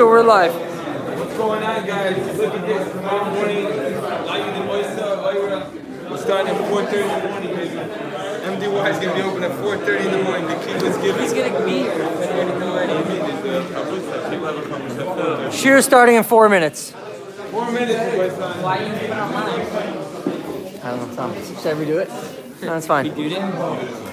Yeshua, we're live. What's going on, guys? Look at this. Tomorrow morning, Lion and Oyster, Oira. We're starting at 4.30 in the morning, baby. MDY is going to be open at 4.30 in the morning. The king was given. He's gonna be here. Four Sheer starting in four minutes. Four minutes, boy, son. Why are you even online? I don't know, Tom. Should I redo it? No, that's fine. Dude, I'm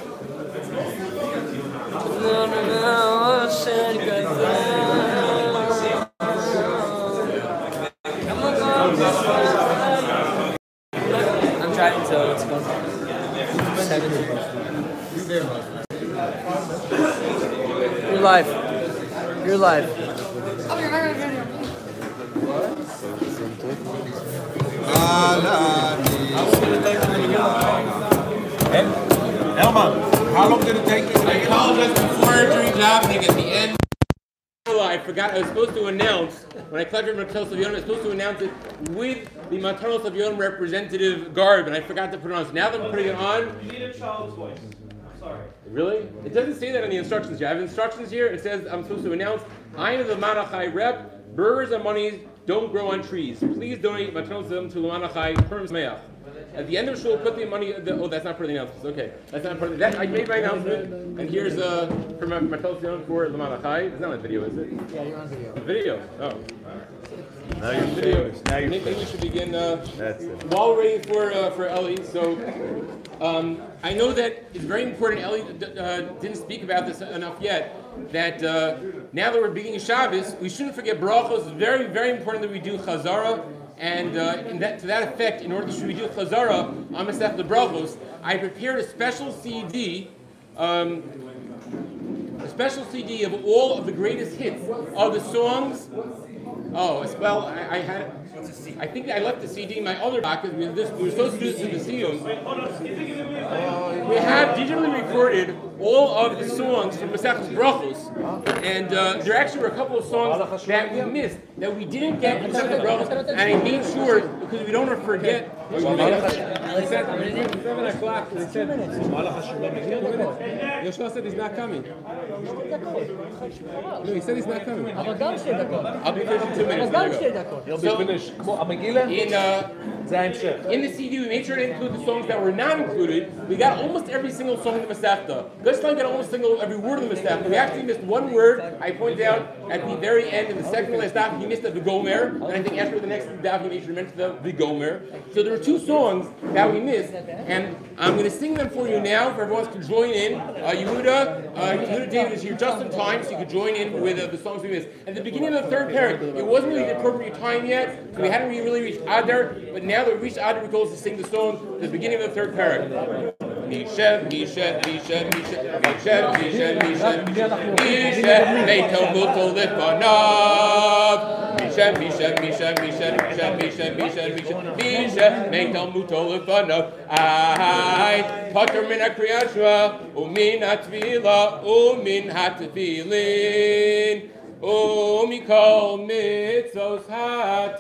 You're live. Elman, oh, how long did it take you to make it? before during at the end. I forgot I was supposed to announce when I collected of Yom, I was supposed to announce it with the of Yom representative garb, and I forgot to put it on. So now that I'm putting it on, You need a child's voice. Sorry. really, it doesn't say that in the instructions here. I have instructions here. It says I'm supposed to announce I am the Manachai rep. Burgers and monies don't grow on trees. Please donate Matanos of Yom to Manachai Perm Smeach. At the end of shul, put the money. The, oh, that's not part of the announcements. Okay, that's not part of the, that. I made my announcement, and here's uh for my, my telephone for the Manachai. It's not on video, is it? Yeah, you're on video. Video. Oh. Now you're famous. Now you're think we should begin. Uh, That's it. while we're waiting for uh, for Ellie, so um, I know that it's very important. Ellie uh, didn't speak about this enough yet. That uh, now that we're beginning Shabbos, we shouldn't forget brachos. It's very very important that we do chazara. And uh, in that, to that effect, in order to we do chazara on Masech the brachos, I prepared a special CD. Um, a special CD of all of the greatest hits of the songs. Oh, well, I, I had. What's a C? I think I left the CD in my other pocket. We're we supposed to do this in the museum. We have digitally recorded all of the songs from Masechus Brachos, and uh, there actually were a couple of songs that we missed that we didn't get Brachos, and I made sure because we don't want to forget. Seven o'clock. They said Yoshua said he's not coming. No, he said he's not coming. I'll be finished in two minutes. He'll be finished. כמו המגילה? In uh, זה ההמשך. in the CD, we made sure to include the songs that were not included. We got almost every single song in the Masechta. Good got almost single every word in the Masechta. We actually missed one word. I pointed out at the very end in the second to last daf, he missed the Gomer, and I think after the next daf, he made sure to mention the the Gomer. So there were two songs that we missed, and I'm going to sing them for you now. For everyone to join in. Uh, Yehuda, uh, Yehuda David is here just in time, so you could join in with uh, the songs we missed. At the beginning of the third parak, it wasn't really the appropriate time yet, so we hadn't really reached Adar, but now that we reached Adar, we go to sing the song at the beginning of the third Meito Muto Lifanav. Misha, Misha, Misha, Misha, Misha, Misha, Misha, Misha, Misha, Meito Muto Lifanav. Ai, Potter min HaKriyashma, Umin HaTvila, Umin HaTvilin. Umikol mitzvos haTorah.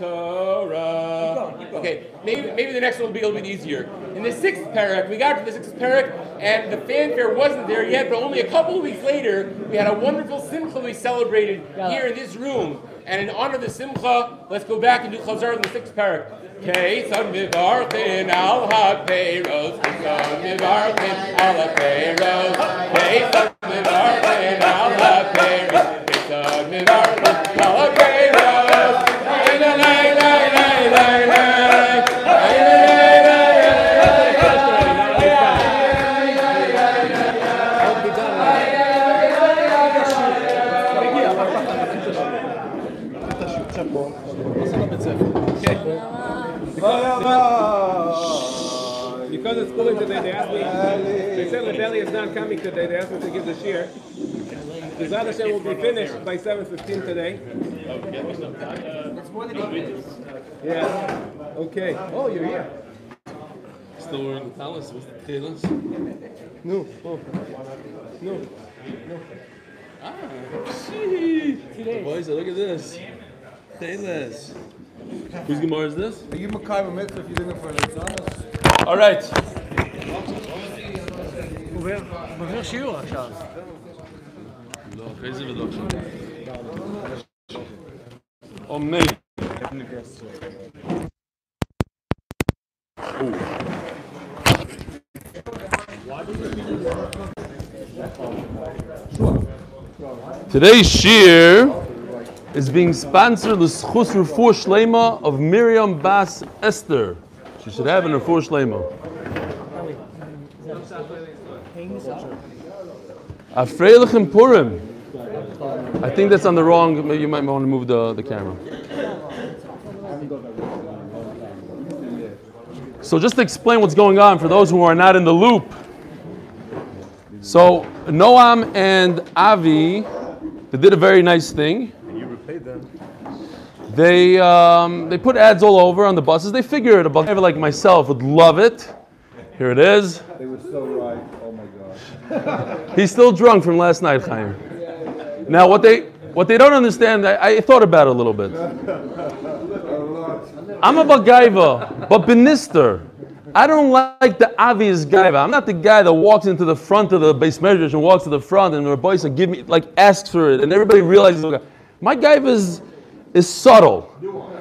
Okay, maybe, maybe the next one will be a little bit easier. In the sixth parak, we got to the sixth parak, and the fanfare wasn't there yet, but only a couple of weeks later, we had a wonderful simcha we celebrated here in this room. And in honor of the simcha, let's go back and do chazar in the sixth parak. Mivarchin al ha-peiros, mivarchin al ha-peiros, mivarchin al ha-peiros, mivarchin al ha-peiros, Because it's cooling today, they asked me. They said Labelli is not coming today. They asked me to give the shear. The other show will be finished by 7.15 today. Yeah. Okay. Oh, you're here. Still wearing the talus with the tailors? No. Oh. No. No. Ah, see. Boys, look at this. Tailors. Whose Gemara is this? Are you Makai mitzvah if you're doing it for the All right. הוא מעביר שיעור עכשיו. לא, אחרי זה ולא עכשיו. אמן. Today's shir is being sponsored the Schus Refuah Shlema of Miriam Bas Esther. She should have an Refuah Shlema. Afreilichem Purim. I think that's on the wrong. Maybe you might want to move the, the camera. So just to explain what's going on for those who are not in the loop. So Noam and Avi, they did a very nice thing. You repaid them. They um, they put ads all over on the buses. They figured a bus like myself would love it. Here it is. They were so right. Oh my God. He's still drunk from last night, Chaim. Now, what they what they don't understand, I, I thought about it a little bit. I'm a Bagaiva, but Benister. I don't like the obvious gaiva. I'm not the guy that walks into the front of the base measures and walks to the front and the boys and give me like asks for it and everybody realizes okay, my gaiva is is subtle.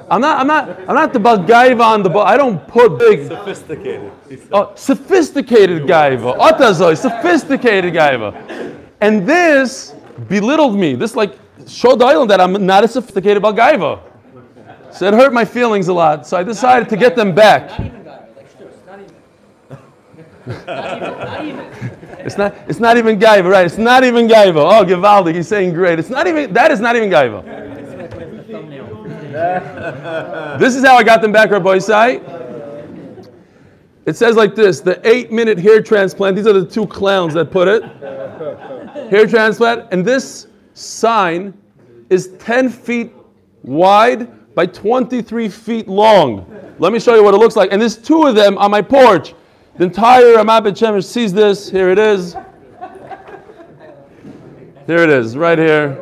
I'm not I'm not I'm not the bagaiva on the I don't put big Sophisticated. Oh, sophisticated gaiva. Otazoi, sophisticated gaiva. And this belittled me. This like showed the island that I'm not a sophisticated about gaiva. So it hurt my feelings a lot. So I decided to get them back. It's not, it's not even gaiva, right? It's not even gaiva. Oh, Givaldi, he's saying great. It's not even, that is not even gaiva. this is how I got them back, Rabbi Isai. It says like this the eight minute hair transplant, these are the two clowns that put it. hair transplant, and this sign is 10 feet wide by 23 feet long. Let me show you what it looks like. And there's two of them on my porch. The entire Ramat Bet Shemesh sees this. Here it is. Here it is, right here.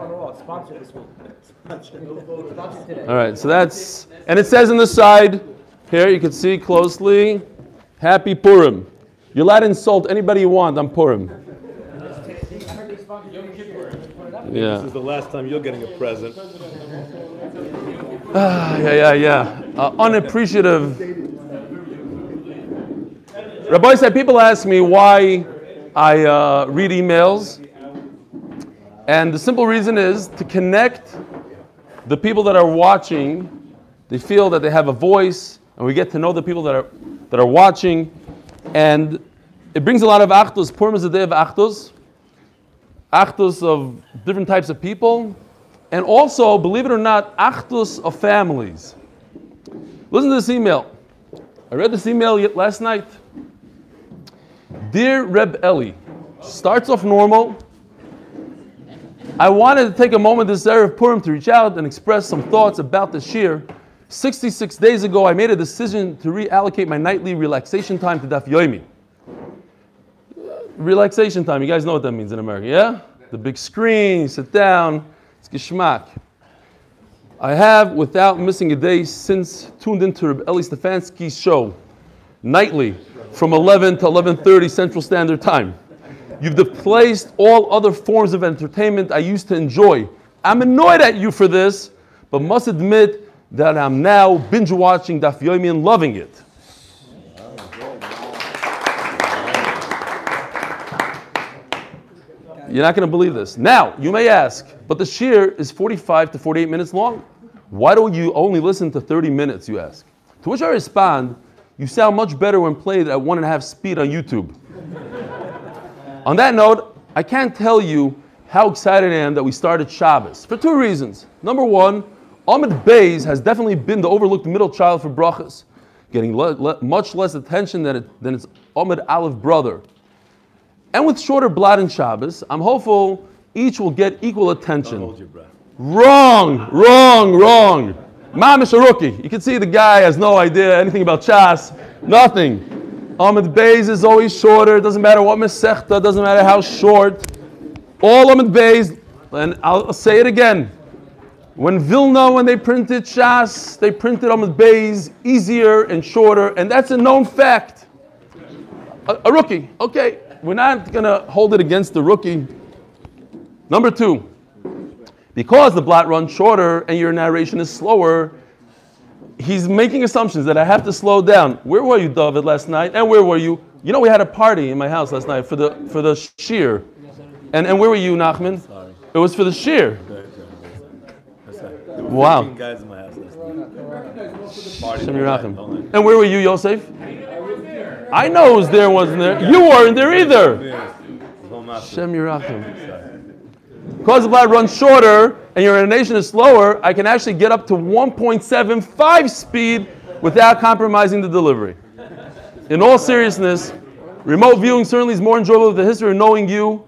All right, so that's, and it says on the side, here you can see closely, Happy Purim. You're allowed to insult anybody you want on Purim. Yeah. This is the last time you're getting a present. Ah, yeah, yeah, yeah. Uh, unappreciative. Rabbi said, people ask me why I uh, read emails. And the simple reason is to connect the people that are watching. They feel that they have a voice, and we get to know the people that are, that are watching. And it brings a lot of achtos. Purim is a day of achtos. Achtos of different types of people. And also, believe it or not, achtos of families. Listen to this email. I read this email last night. Dear Reb Eli, starts off normal. I wanted to take a moment this Erev of Purim to reach out and express some thoughts about the Shir. 66 days ago, I made a decision to reallocate my nightly relaxation time to Daf Yomi. Relaxation time, you guys know what that means in America, yeah? The big screen, you sit down, it's geschmack. I have, without missing a day, since tuned into Reb Eli Stefansky's show nightly from 11 to 11:30 Central Standard Time. You've displaced all other forms of entertainment I used to enjoy. I'm annoyed at you for this, but must admit that I'm now binge watching Daf Yomi and loving it. You're not going to believe this. Now, you may ask, but the shir is 45 to 48 minutes long. Why don't you only listen to 30 minutes, you ask? To which I respond, you sound much better when played at one and a half speed on YouTube. on that note, I can't tell you how excited I am that we started Shabbos for two reasons. Number one, amud beis has definitely been the overlooked middle child for brachas. getting le- le- much less attention than, it, than its amud aleph brother. And with shorter blot and Shabbos, I'm hopeful each will get equal attention. Hold your breath. Wrong, wrong, wrong. Mamish a rookie. You can see the guy has no idea anything about chas, nothing. amud beis is always shorter. Doesn't matter what mesechta. Doesn't matter how short. All amud beis, and I'll say it again. When Vilna, when they printed Shas, they printed amud beis easier and shorter, and that's a known fact. A, a rookie, okay. We're not gonna hold it against the rookie. Number two, because the blot runs shorter and your narration is slower, he's making assumptions that I have to slow down. Where were you, David, last night? And where were you? You know, we had a party in my house last night for the for the shear. And and where were you, Nachman? Sorry. It was for the shear. That's right. There were Wow. 15 guys in my house last night. Shem all night, Yerachim. all night. And where were you, Yosef? I know who was there, wasn't there? You weren't there either. Yeah. The whole master. Shem Yerachim. Because the blot runs shorter and your animation is slower, I can actually get up to 1.75 speed without compromising the delivery. In all seriousness, remote viewing certainly is more enjoyable with the history of knowing you.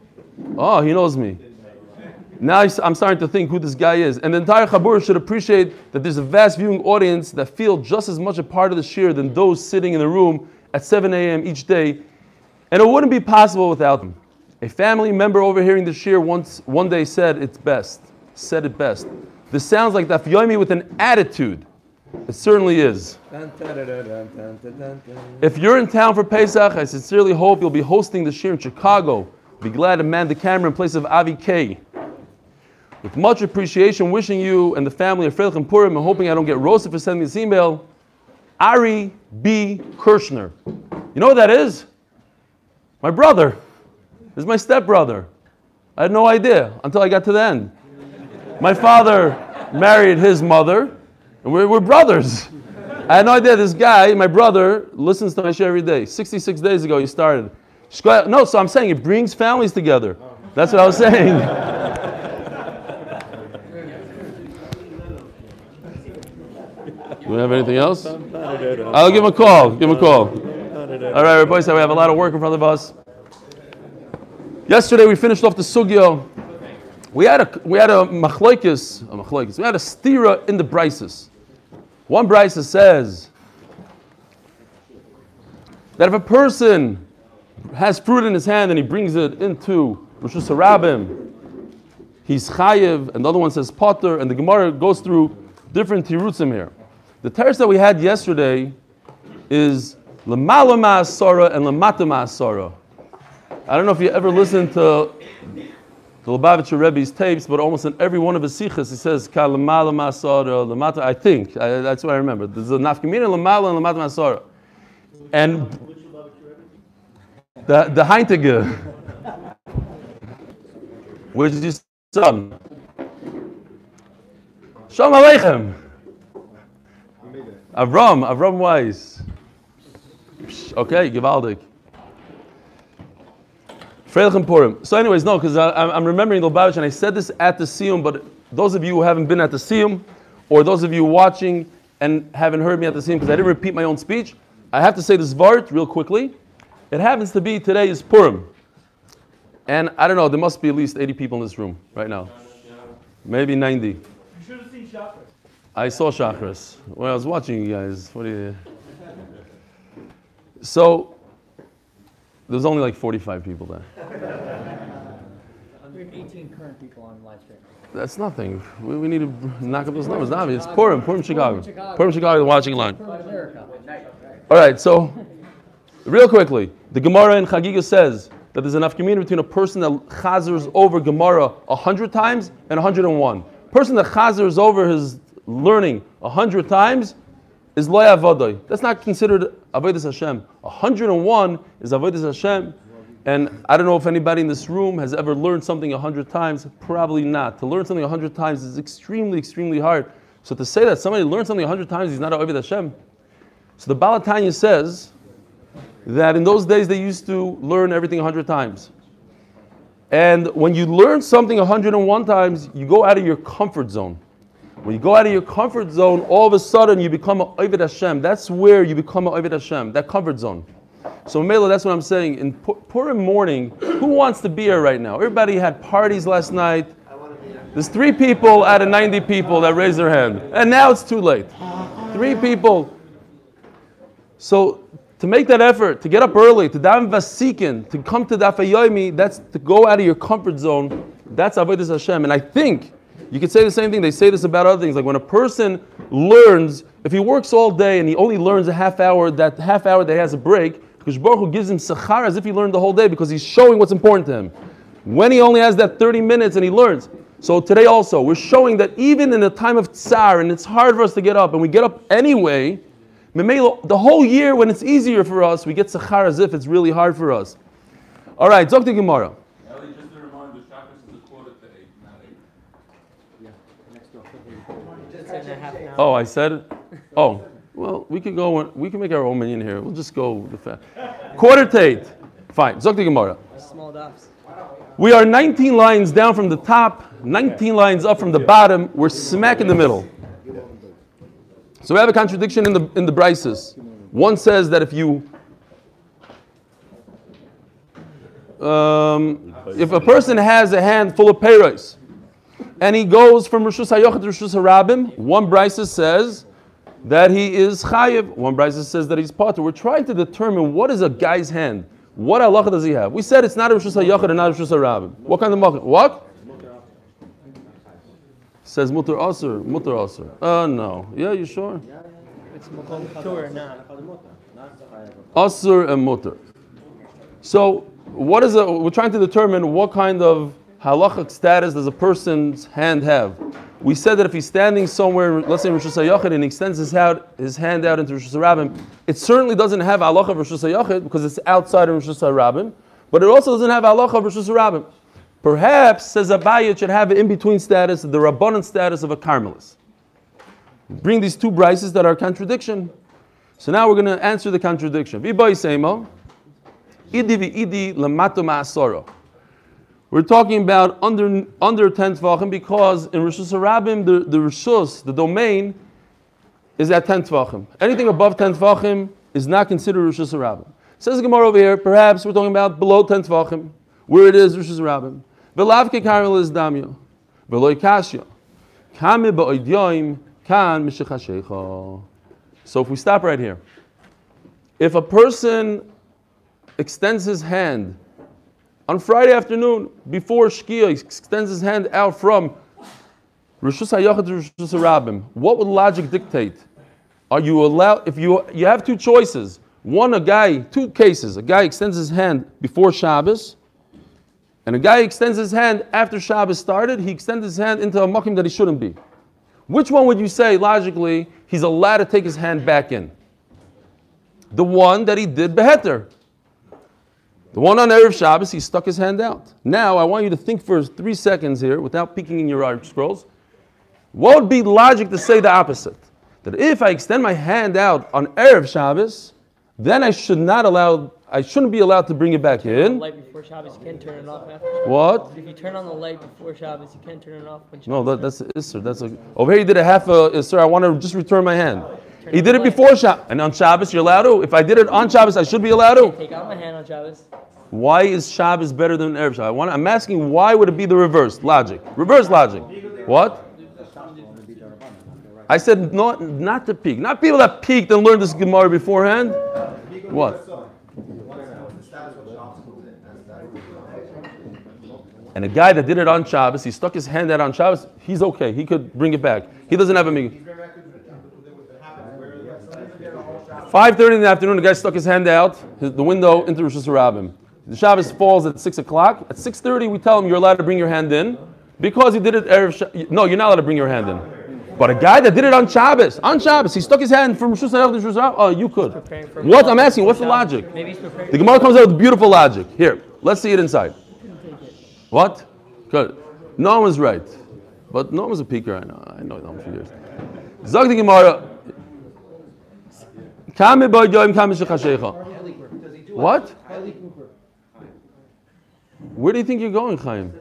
Oh, he knows me. Now I- I'm starting to think who this guy is. And the entire Chabur should appreciate that there's a vast viewing audience that feel just as much a part of the shir than those sitting in the room at 7 a.m. each day. And it wouldn't be possible without them. A family member overhearing the shir once one day said it's best, said it best. This sounds like Daf Yomi with an attitude. It certainly is. If you're in town for Pesach, I sincerely hope you'll be hosting the shir in Chicago. Be glad to man the camera in place of Avi K. With much appreciation, wishing you and the family a and Purim, and hoping I don't get roasted for sending this email. Ari B. Kirshner. You know what that is? My brother. This is my stepbrother. I had no idea until I got to the end. My father married his mother, and we're, we're brothers. I had no idea this guy, my brother, listens to my share every day. 66 days ago, he started. No, so I'm saying it brings families together. That's what I was saying. Do we have anything else? I'll give him a call. Give him a call. All right, boys, we have a lot of work in front of us. Yesterday we finished off the sugya. We had a we had a machlokes, a machlokes. We had a stira in the brises. One brisa says that if a person has fruit in his hand and he brings it into Rosh Hashanah, he's chayiv, and the other one says potter, and the Gemara goes through different tirutzim here. The teretz that we had yesterday is lemala ma'asara and lemata ma'asara. I don't know if you ever listened to the Lubavitcher Rebbe's tapes, but almost in every one of his sikhs, he says ka lemala ma'asara. I think I, that's what I remember. There's a nafkamina lemala and lemata ma'asara, and the the Heintige, which is his son. Shalom Aleichem. Avram, Avram Weiss. Okay, Givaldik. Freilich and Purim. So, anyways, no, because I'm I'm remembering the Lubavitch, and I said this at the Siyum, but those of you who haven't been at the Siyum, or those of you watching and haven't heard me at the Siyum, because I didn't repeat my own speech, I have to say this Vart real quickly. It happens to be today is Purim. And I don't know, there must be at least 80 people in this room right now. Maybe 90. You should have seen Chakras. I saw chakras when I was watching you guys. What do you? So there's only like 45 people there. 118 current people on live stream. That's nothing. We, we need to knock up those numbers. It's Purim, Purim Chicago. Purim Chicago, the watching line. All right, so real quickly, the Gemara in Chagiga says that there's enough community between a person that chazers over Gemara 100 times and 101. Person that chazers over his learning 100 times is loy avodah. That's not considered avodas Hashem. 101 is avodas Hashem. And I don't know if anybody in this room has ever learned something a 100 times. Probably not. To learn something a 100 times is extremely, extremely hard. So to say that somebody learned something a 100 times, he's not avodas Hashem. So the Baal HaTanya says that in those days they used to learn everything a 100 times. And when you learn something 101 times, you go out of your comfort zone. When you go out of your comfort zone, all of a sudden you become an Ovid Hashem. That's where you become an Ovid Hashem, that comfort zone. So Mela, that's what I'm saying. In Pu- Purim morning, who wants to be here right now? Everybody had parties last night. There's three people out of 90 people that raised their hand. And now it's too late. Three people. So to make that effort, to get up early, to daven vasikin, to come to Daf Yomi, that's to go out of your comfort zone. That's avodas Hashem. And I think you could say the same thing. They say this about other things. Like when a person learns, if he works all day and he only learns a half hour, that half hour that he has a break, because Baruch Hu gives him sachar as if he learned the whole day because he's showing what's important to him. When he only has that 30 minutes and he learns. So today also, we're showing that even in the time of tsar and it's hard for us to get up, and we get up anyway, the whole year when it's easier for us, we get sachar as if it's really hard for us. All right, the Gemara. Seven and a half now. Oh, I said? Oh, well, we could go, we can make our own minion here. We'll just go with the fa Quarter tate. Fine, Zok the Gemara. Small dots. We are 19 lines down from the top, 19 lines up from the bottom. We're smack in the middle. So we have a contradiction in the in the brises. One says that if you um, if a person has a hand full of peiros and he goes from Rishus Hayochet to Rishus Harabim, one brises says that he is chayiv. One brises says that he's potter. We're trying to determine what is a guy's hand. What halacha does he have? We said it's not a Rishus Hayochet and not a Rishus Harabim. What kind of malach? What? Says mutter asur, mutter asur. Uh no. Yeah, you sure? It's Makom Tur now. Asur and mutter. So what is a, we're trying to determine what kind of halachic status does a person's hand have. We said that if he's standing somewhere, let's say in Rosh Hashanah and he extends his, out, his hand out into Rosh Hashanah, it certainly doesn't have halacha of Rosh Hashanah because it's outside of Rosh Hashanah, but it also doesn't have halacha of Rosh Hashanah. Perhaps, says Abaye, it should have an in-between status, the Rabbanan status of a Carmelist. Bring these two brises that are contradiction. So now we're going to answer the contradiction. V'boy seimo, idi v'idi lamato ma'asoro. We're talking about under under 10 tvachim because in Rishus Harabim, the, the Rishus, the domain, is at 10 tvachim. Anything above 10 tvachim is not considered Rishus Harabim. Says the Gemara over here, perhaps we're talking about below 10 tvachim, where it is Rishus Harabim. V'lavke karmel is damyo. Kashya. Kame ba'oidyoim kan. So if we stop right here, if a person extends his hand on Friday afternoon before Shkia, he extends his hand out from. What would logic dictate? Are you allowed? If you you have two choices. One, a guy, two cases. A guy extends his hand before Shabbos, and a guy extends his hand after Shabbos started. He extends his hand into a makim that he shouldn't be. Which one would you say logically he's allowed to take his hand back in? The one that he did beheter. The one on Erev Shabbos, he stuck his hand out. Now, I want you to think for three seconds here, without peeking in your art scrolls. What would be logic to say the opposite? That if I extend my hand out on Erev Shabbos, then I should not allow, I shouldn't be allowed to bring it back in. light before Shabbos, you can't turn it off after What? If you turn on the light before Shabbos, you can't turn it off when No, that, that's an Isser. That's a, over here, he did a half a uh, Isser. I want to just return my hand. He did it before Shabbos. And on Shabbos, you're allowed to. If I did it on Shabbos, I should be allowed to. Take out my hand on Shabbos. Why is Shabbos better than Erev Shabbos? I I'm asking why would it be the reverse logic? Reverse logic. What? I said not, not to peak. Not people that peaked and learned this Gemara beforehand. What? And a guy that did it on Shabbos, he stuck his hand out on Shabbos, he's okay. He could bring it back. He doesn't have a mig. 5.30 in the afternoon, the guy stuck his hand out his, the window into Rosh Hashanah. The Shabbos falls at 6 o'clock. At 6.30, we tell him you're allowed to bring your hand in because he did it Erev No, you're not allowed to bring your hand in. But a guy that did it on Shabbos, on Shabbos, he stuck his hand from Rosh Hashanah to Rosh Oh, you could. What? I'm asking, what's the logic? Maybe he's preparing. The Gemara comes out with beautiful logic. Here, let's see it inside. What? Good. No one's right. But no one's a peeker, I know. I know them for years. Zog the Gemara. Kame boy yoim kame shechashecha. What? Where do you think you're going, Chaim?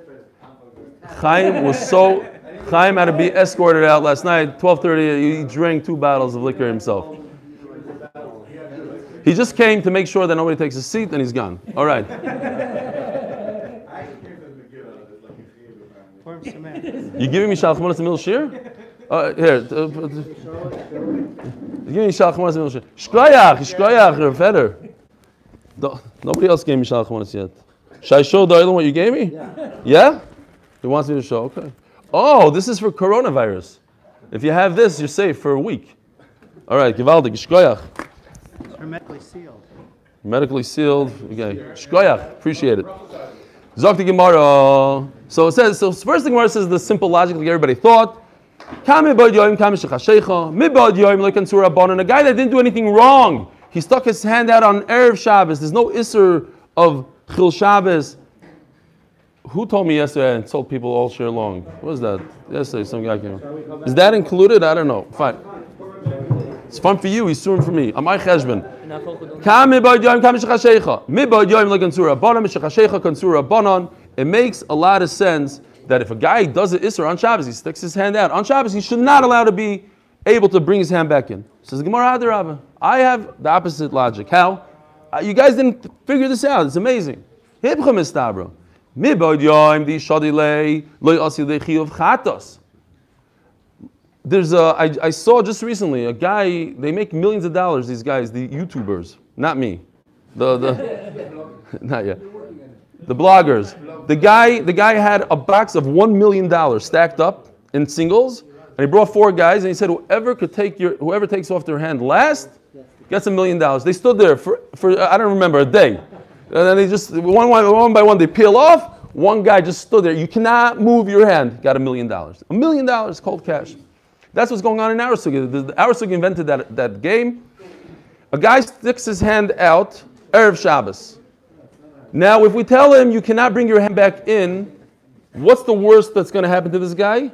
Chaim was so Chaim had to be escorted out last night. 12:30. He drank two bottles of liquor himself. He just came to make sure that nobody takes his seat, and he's gone. All right. You giving me shalchmanas mil shir? Uh, here. Uh, uh, you giving me shalchmanas mil shir? Shkoyach, shkoyach. No- Nobody else gave me shalchmanas yet. Should I show the other what you gave me? Yeah. Yeah? He wants me to show. Okay. Oh, this is for coronavirus. If you have this, you're safe for a week. All right, Givaldik, shkoyach. Hermetically sealed. Medically sealed. Okay. Shkoyach. Appreciate it. Zok the Gemara. So it says, so first the Gemara says the simple logic like everybody thought. Kami bod yoim, kami shechashecha. Mi bod yoim like Surah Rabbanon. A guy that didn't do anything wrong. He stuck his hand out on Erev Shabbos. There's no Isser of Chil Shabbos. Who told me yesterday and told people all year long? What was that? Yesterday, some guy came. Is that included? I don't know. Fine. It's fun for you. He's suing for me. Am I cheshbon? It makes a lot of sense that if a guy does an Isser on Shabbos, he sticks his hand out. On Shabbos, he should not allow to be able to bring his hand back in. Says Gemara. I have the opposite logic. How? Uh, you guys didn't figure this out. It's amazing. There's a, I, I saw just recently a guy, they make millions of dollars, these guys, the YouTubers, not me. The, the, not yet. The bloggers. The guy, the guy had a box of one million dollars stacked up in singles, and he brought four guys, and he said, whoever could take your, whoever takes off their hand last, gets a million dollars. They stood there for, for I don't remember a day, and then they just one, one, one by one they peel off. One guy just stood there. You cannot move your hand. Got a million dollars. A million dollars cold cash. That's what's going on in sugi. The, the, our invented that, that game. A guy sticks his hand out, Erev Shabbos. Now, if we tell him you cannot bring your hand back in, what's the worst that's going to happen to this guy?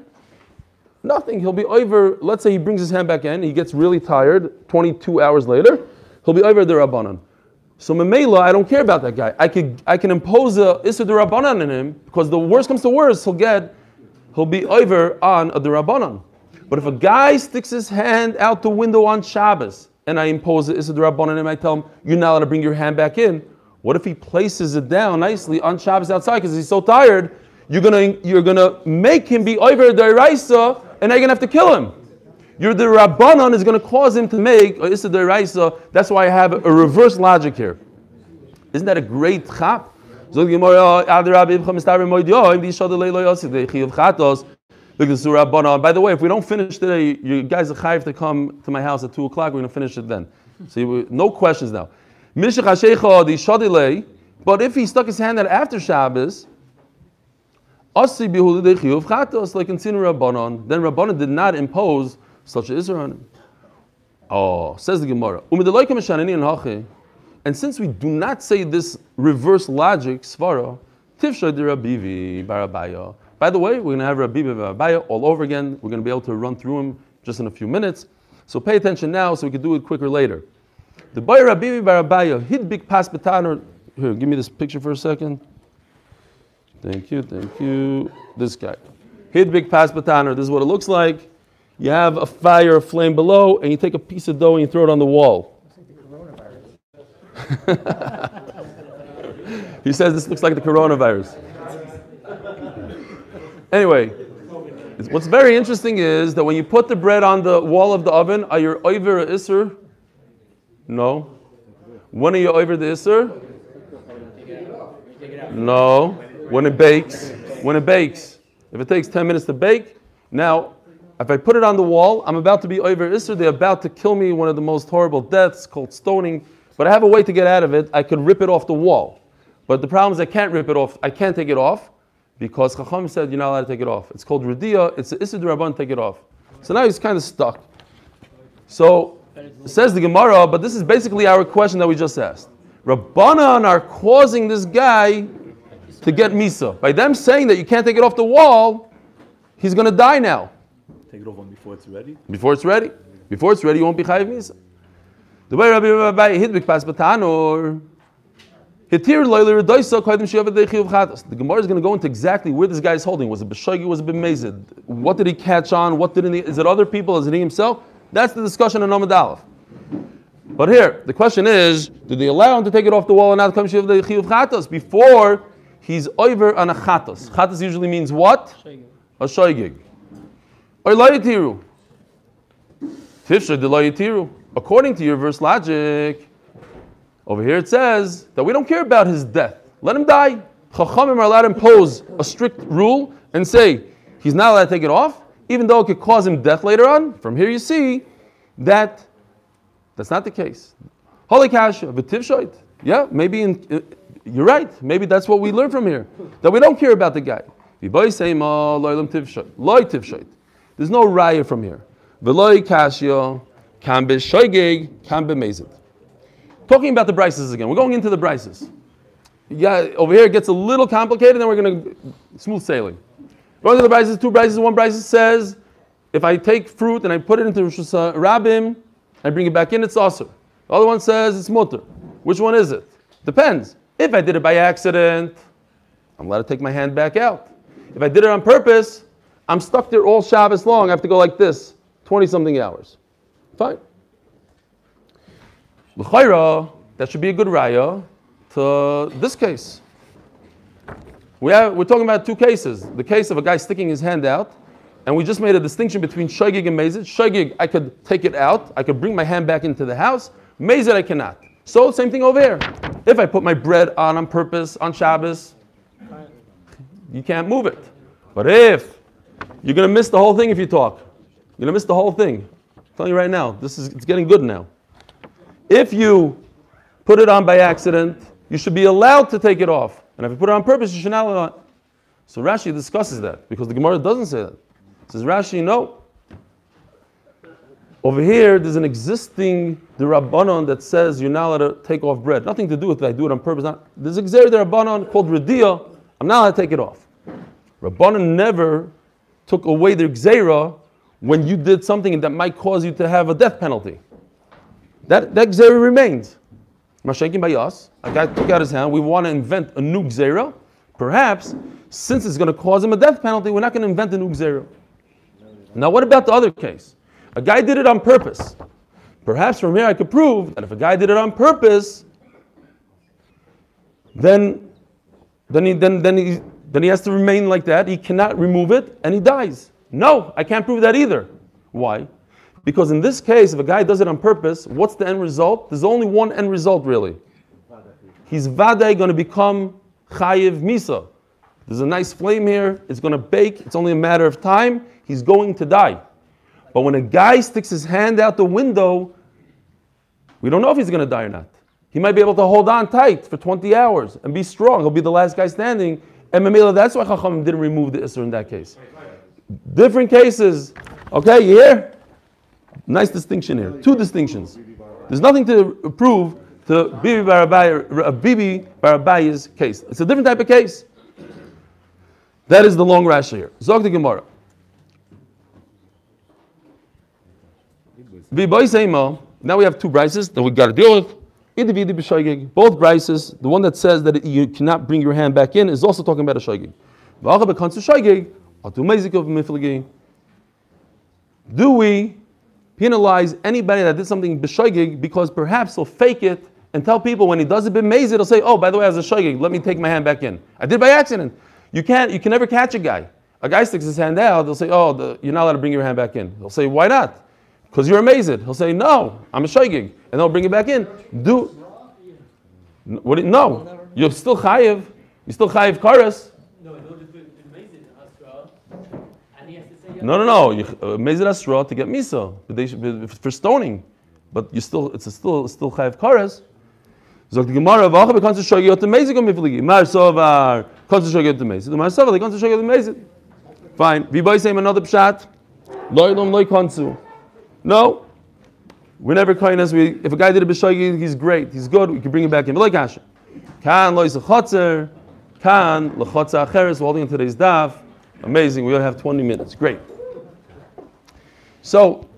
Nothing. He'll be over. Let's say he brings his hand back in. He gets really tired. 22 hours later, he'll be over the rabbanon. So memela, I don't care about that guy. I could I can impose a issa de rabbanon on him because the worst comes to worst, he'll get he'll be over on a rabbanon. But if a guy sticks his hand out the window on Shabbos and I impose the issa de rabbanon on him, I tell him you're not allowed to bring your hand back in. What if he places it down nicely on Shabbos outside because he's so tired? You're gonna you're gonna make him be over the and now you're gonna have to kill him. Your the Rabbanon is gonna cause him to make oh, a Issa That's why I have a reverse logic here. Isn't that a great chap? Oh, Rabbanon. By the way, if we don't finish today, you guys are chayiv to come to my house at two o'clock. We're gonna finish it then. So you, no questions now. But if he stuck his hand out after Shabbos, Asi Bihul Chiyuv Chatos, like in Sin Rabbanon, then Rabbanon did not impose such an Isra on him. Oh, says the Gemara. And since we do not say this reverse logic, Svara, Tifsha de Barabaya. By the way, we're going to have Rabivi Barabaya all over again. We're going to be able to run through him just in a few minutes. So pay attention now so we can do it quicker later. The boy Rabivi Barabaya, hid big pas. Here, give me this picture for a second. Thank you, thank you. This guy. Hid big pas betaner. This is what it looks like. You have a fire, a flame below, and you take a piece of dough and you throw it on the wall. he says this looks like the coronavirus. Anyway, what's very interesting is that when you put the bread on the wall of the oven, are you over a isser? No. When are you over the isser? No. When it bakes. When it bakes. If it takes 10 minutes to bake, now, if I put it on the wall, I'm about to be over Isser. They're about to kill me, one of the most horrible deaths called stoning. But I have a way to get out of it. I could rip it off the wall. But the problem is I can't rip it off. I can't take it off because Chacham said you're not allowed to take it off. It's called Radia. It's Isser Rabban, take it off. So now he's kind of stuck. So it says the Gemara, but this is basically our question that we just asked. Rabbanan are causing this guy to get Misa. By them saying that you can't take it off the wall, he's going to die now. Take it over before it's ready. Before it's ready. Before it's ready, you won't be Chayiv Misa. The way Rabbi Rabbi hid big pas batanor. Hitir loyler doisa koidim shiavad dechiyuv chatas. The Gemara is going to go into exactly where this guy is holding. Was it b'shoigi? Was it b'mezid? What did he catch on? What didn't he? Is it other people? Is it he himself? That's the discussion in Nomad Aleph. But here, the question is, did they allow him to take it off the wall and not come shiv the chiyuv chatas before he's over on a chatas? Chatas usually means what? A shoygig. Or loyitiru. Tifsha de loyitiru. According to your verse logic, over here it says that we don't care about his death. Let him die. Chachamim are allowed to impose a strict rule and say he's not allowed to take it off, even though it could cause him death later on. From here you see that that's not the case. Holy kasha, v'tivshoit. Yeah, maybe in, you're right. Maybe that's what we learn from here. That we don't care about the guy. There's no raya from here. Talking about the brises again. We're going into the brises. Yeah, over here it gets a little complicated, then we're going to smooth sailing. Going to the brises, two brises. One brises says, if I take fruit and I put it into Rosh Rabim, I bring it back in, it's also. The other one says it's mutter. Which one is it? Depends. If I did it by accident, I'm allowed to take my hand back out. If I did it on purpose, I'm stuck there all Shabbos long. I have to go like this, 20 something hours. Fine. L'chayra, that should be a good raya to this case. We have, we're talking about two cases. The case of a guy sticking his hand out, and we just made a distinction between shogig and mezid. Shogig, I could take it out, I could bring my hand back into the house. Mezid, I cannot. So, same thing over here. If I put my bread on on purpose on Shabbos, you can't move it. But if you're going to miss the whole thing if you talk, you're going to miss the whole thing. I'm telling you right now, this is it's getting good now. If you put it on by accident, you should be allowed to take it off. And if you put it on purpose, you should not allow it. So Rashi discusses that because the Gemara doesn't say that. Says Rashi, no. Over here, there's an existing the Rabbanon that says you're not allowed to take off bread. Nothing to do with it. I do it on purpose. Not, there's a Xer the Rabbanon called Radia. I'm not allowed to take it off. Rabbanon never took away their Xera when you did something that might cause you to have a death penalty. That, that Xera remains. Mashenkin by us, a guy took out his hand, we want to invent a new Xera. Perhaps, since it's going to cause him a death penalty, we're not going to invent a new Xera. Now, what about the other case? A guy did it on purpose. Perhaps from here I could prove that if a guy did it on purpose, then, then, he, then, then, he, then he has to remain like that. He cannot remove it and he dies. No, I can't prove that either. Why? Because in this case, if a guy does it on purpose, what's the end result? There's only one end result really. He's vaday going to become chayiv misa. There's a nice flame here. It's going to bake. It's only a matter of time. He's going to die. But when a guy sticks his hand out the window, we don't know if he's going to die or not. He might be able to hold on tight for 20 hours and be strong. He'll be the last guy standing. And Mamela, that's why Chacham didn't remove the Isser in that case. Different cases. Okay, you hear? Nice distinction here. Two distinctions. There's nothing to prove to Bibi bar Abaye, uh, Bibi bar Abaye's case. It's a different type of case. That is the long Rashi here. Zog the Gemara. Now we have two brises that we got to deal with. Both brises, the one that says that you cannot bring your hand back in, is also talking about a shaygig. Do we penalize anybody that did something b'shoigig because perhaps he'll fake it and tell people when he does it b'mezid, he'll say, "Oh, by the way, as a shoigig, let me take my hand back in. I did by accident." You can't, you can never catch a guy. A guy sticks his hand out, they'll say, "Oh, the, you're not allowed to bring your hand back in." They'll say, "Why not?" Because you're amazed. He'll say, "No, I'm a shoigig," and they'll bring it back in. Do what? do you- No, you're still chayiv. You're still chayiv karas. No, no, no. You- uh, Mezid Asra to get they should for stoning, but you still it's a still still Chayav Karas. Sagt die Gemara, wache bekannst du schon gehört Mezid um Mifligi. Mar Sovar, kannst du schon gehört Mezid. Mar Sovar, kannst du schon gehört Mezid. Fine. Bei saying another pshat? Loy lom loy kanzu. No. We never kindness. We if a guy did a b'shogi, he's great. He's good. We can bring him back in. But like Asher. Kan loy zechotzer. Kan lechotzer acheres. We're holding today's daf. Amazing. We only have 20 minutes. Great. So,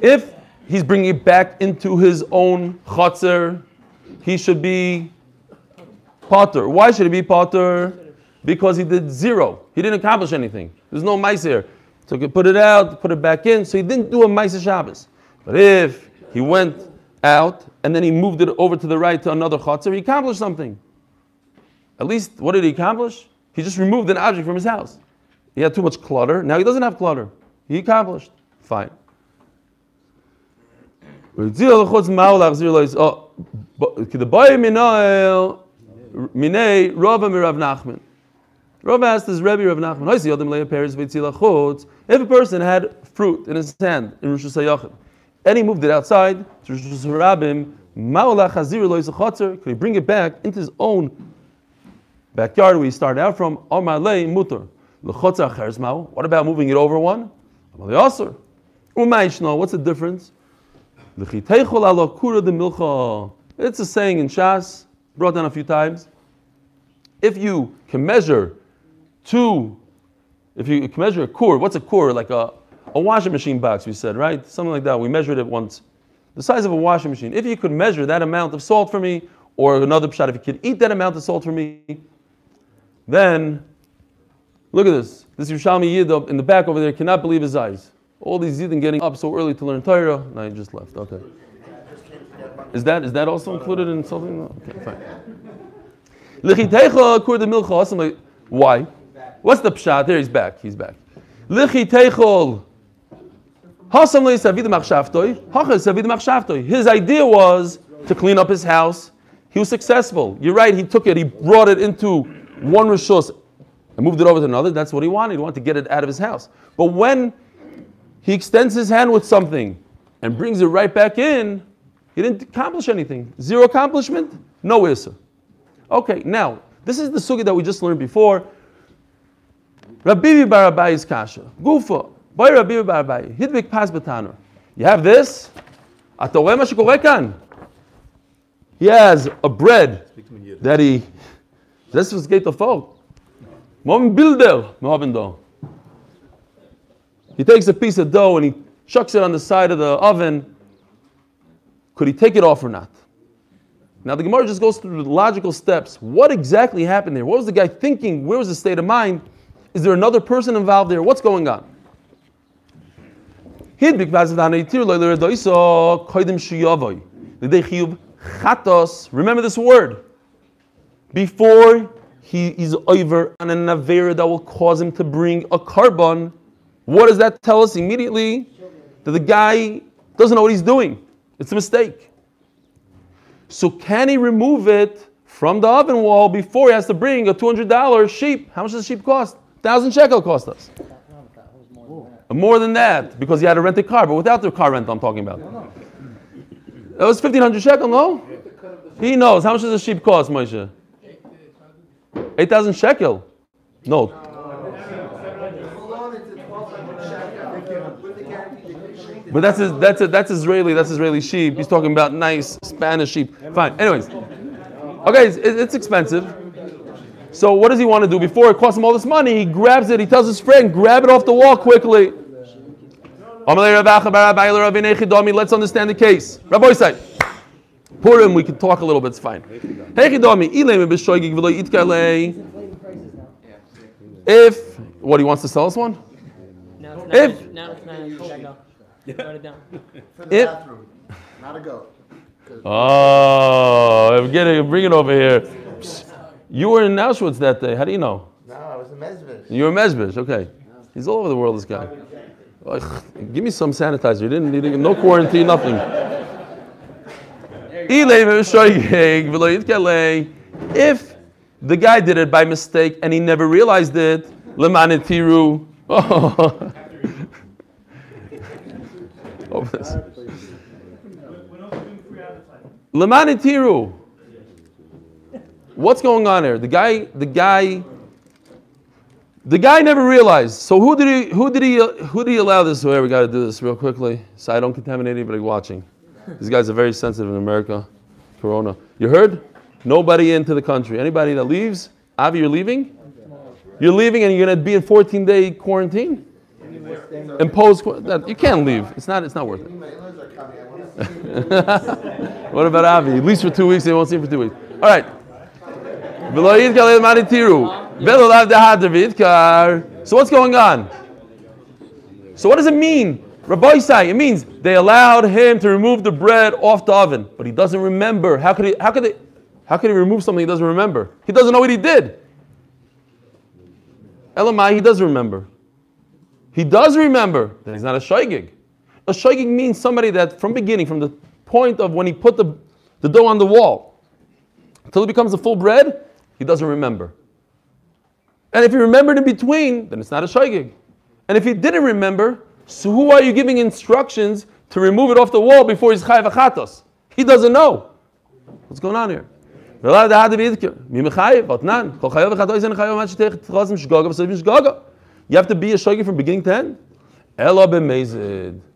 if he's bringing it back into his own chotzer, he should be potter. Why should he be potter? Because he did zero. He didn't accomplish anything. There's no mice here. So he put it out, put it back in. So he didn't do a mice Shabbos. But if he went out and then he moved it over to the right to another chutzner, he accomplished something. At least, what did he accomplish? He just removed an object from his house. He had too much clutter. Now he doesn't have clutter. He accomplished. Fine. Oh, the boy Rava mirav Nachman. Rava asked his Rebbe Rav Nachman. If a person had fruit in his hand in Rosh Hashanah, and he moved it outside to Rosh Hashanah, could he bring it back into his own backyard where he started out from? Omar lei. What about moving it over one? What's the difference? It's a saying in Shas, brought down a few times. If you can measure two, if you measure a kur, what's a kur? Like a, a washing machine box, we said, right? Something like that. We measured it once. The size of a washing machine. If you could measure that amount of salt for me, or another shot, if you could eat that amount of salt for me, then look at this. This Yerushalmi Yid up in the back over there cannot believe his eyes. All these Yidden getting up so early to learn Torah. Now he just left. Okay. Is that is that also included in something? No? Okay, fine. Why? What's the pshat? There he's back. He's back. Lichitechol. His idea was to clean up his house. He was successful. You're right. He took it. He brought it into one rishos and moved it over to another. That's what he wanted. He wanted to get it out of his house. But when he extends his hand with something and brings it right back in, he didn't accomplish anything. Zero accomplishment, no issa. Okay, now, this is the sugi that we just learned before. Rabbi bar Abaye kasha. Gufa. Boy Rabbi bar Abaye. Hidvik pas betaner. You have this. He has a bread that he. This was gate of folk. Mom bilder. He takes a piece of dough and he chucks it on the side of the oven. Could he take it off or not? Now the Gemara just goes through the logical steps. What exactly happened there? What was the guy thinking? Where was the state of mind? Is there another person involved there? What's going on? Remember this word. Before he is over on a naver that will cause him to bring a carbon, what does that tell us immediately? That the guy doesn't know what he's doing. It's a mistake. So can he remove it from the oven wall before he has to bring a $200 sheep? How much does a sheep cost? 1,000 shekel cost us. More than that, because he had to rent a car, but without the car rental I'm talking about. That was 1,500 shekel, no? He knows. How much does a sheep cost, Moshe? 8,000 shekel. No, But that's his, that's a, that's Israeli. That's Israeli sheep. He's talking about nice Spanish sheep. Fine. Anyways, okay, it's, it's expensive. So what does he want to do? Before it costs him all this money, he grabs it. He tells his friend, "Grab it off the wall quickly." Let's understand the case. Rabbi said, Purim, we can talk a little bit. It's fine. If what he wants to sell us one? No, If- it's not, it's it's not, Write it down. For the If- bathroom, not a goat. Oh, I'm getting bring it over here. You were in Auschwitz that day. How do you know? No, I was a Mezvish. You were in Mezbish. Okay. He's all over the world. This guy. Ugh, give me some sanitizer. You didn't need no quarantine, nothing. If the guy did it by mistake and he never realized it, lemanitiru. Oh. Over this. We're not doing free advertising. Lemanitiru. What's going on here? The guy, the guy, the guy never realized. So who did he, who did he, who did he allow this? Oh, Where we got to do this real quickly, so I don't contaminate anybody watching. These guys are very sensitive in America. Corona. You heard? Nobody into the country. Anybody that leaves, Avi, you're leaving. You're leaving, and you're going to be in 14 day quarantine. Imposed. qu- that- You can't leave. It's not. It's not worth it. What about Avi? At least for two weeks, they won't see him for two weeks. All right. So what's going on? So what does it mean? Rabbi Isai, it means they allowed him to remove the bread off the oven, but he doesn't remember. How could he, how could they, how could he remove something he doesn't remember? He doesn't know what he did. Elamai, he does remember. He does remember. Then he's not a shaygig. A shaygig means somebody that from beginning, from the point of when he put the, the dough on the wall, until it becomes a full bread, he doesn't remember. And if he remembered in between, then it's not a shaygig. And if he didn't remember, so who are you giving instructions to remove it off the wall before he's chayav achatos? He doesn't know. What's going on here? You have to be a shogeg from beginning to end.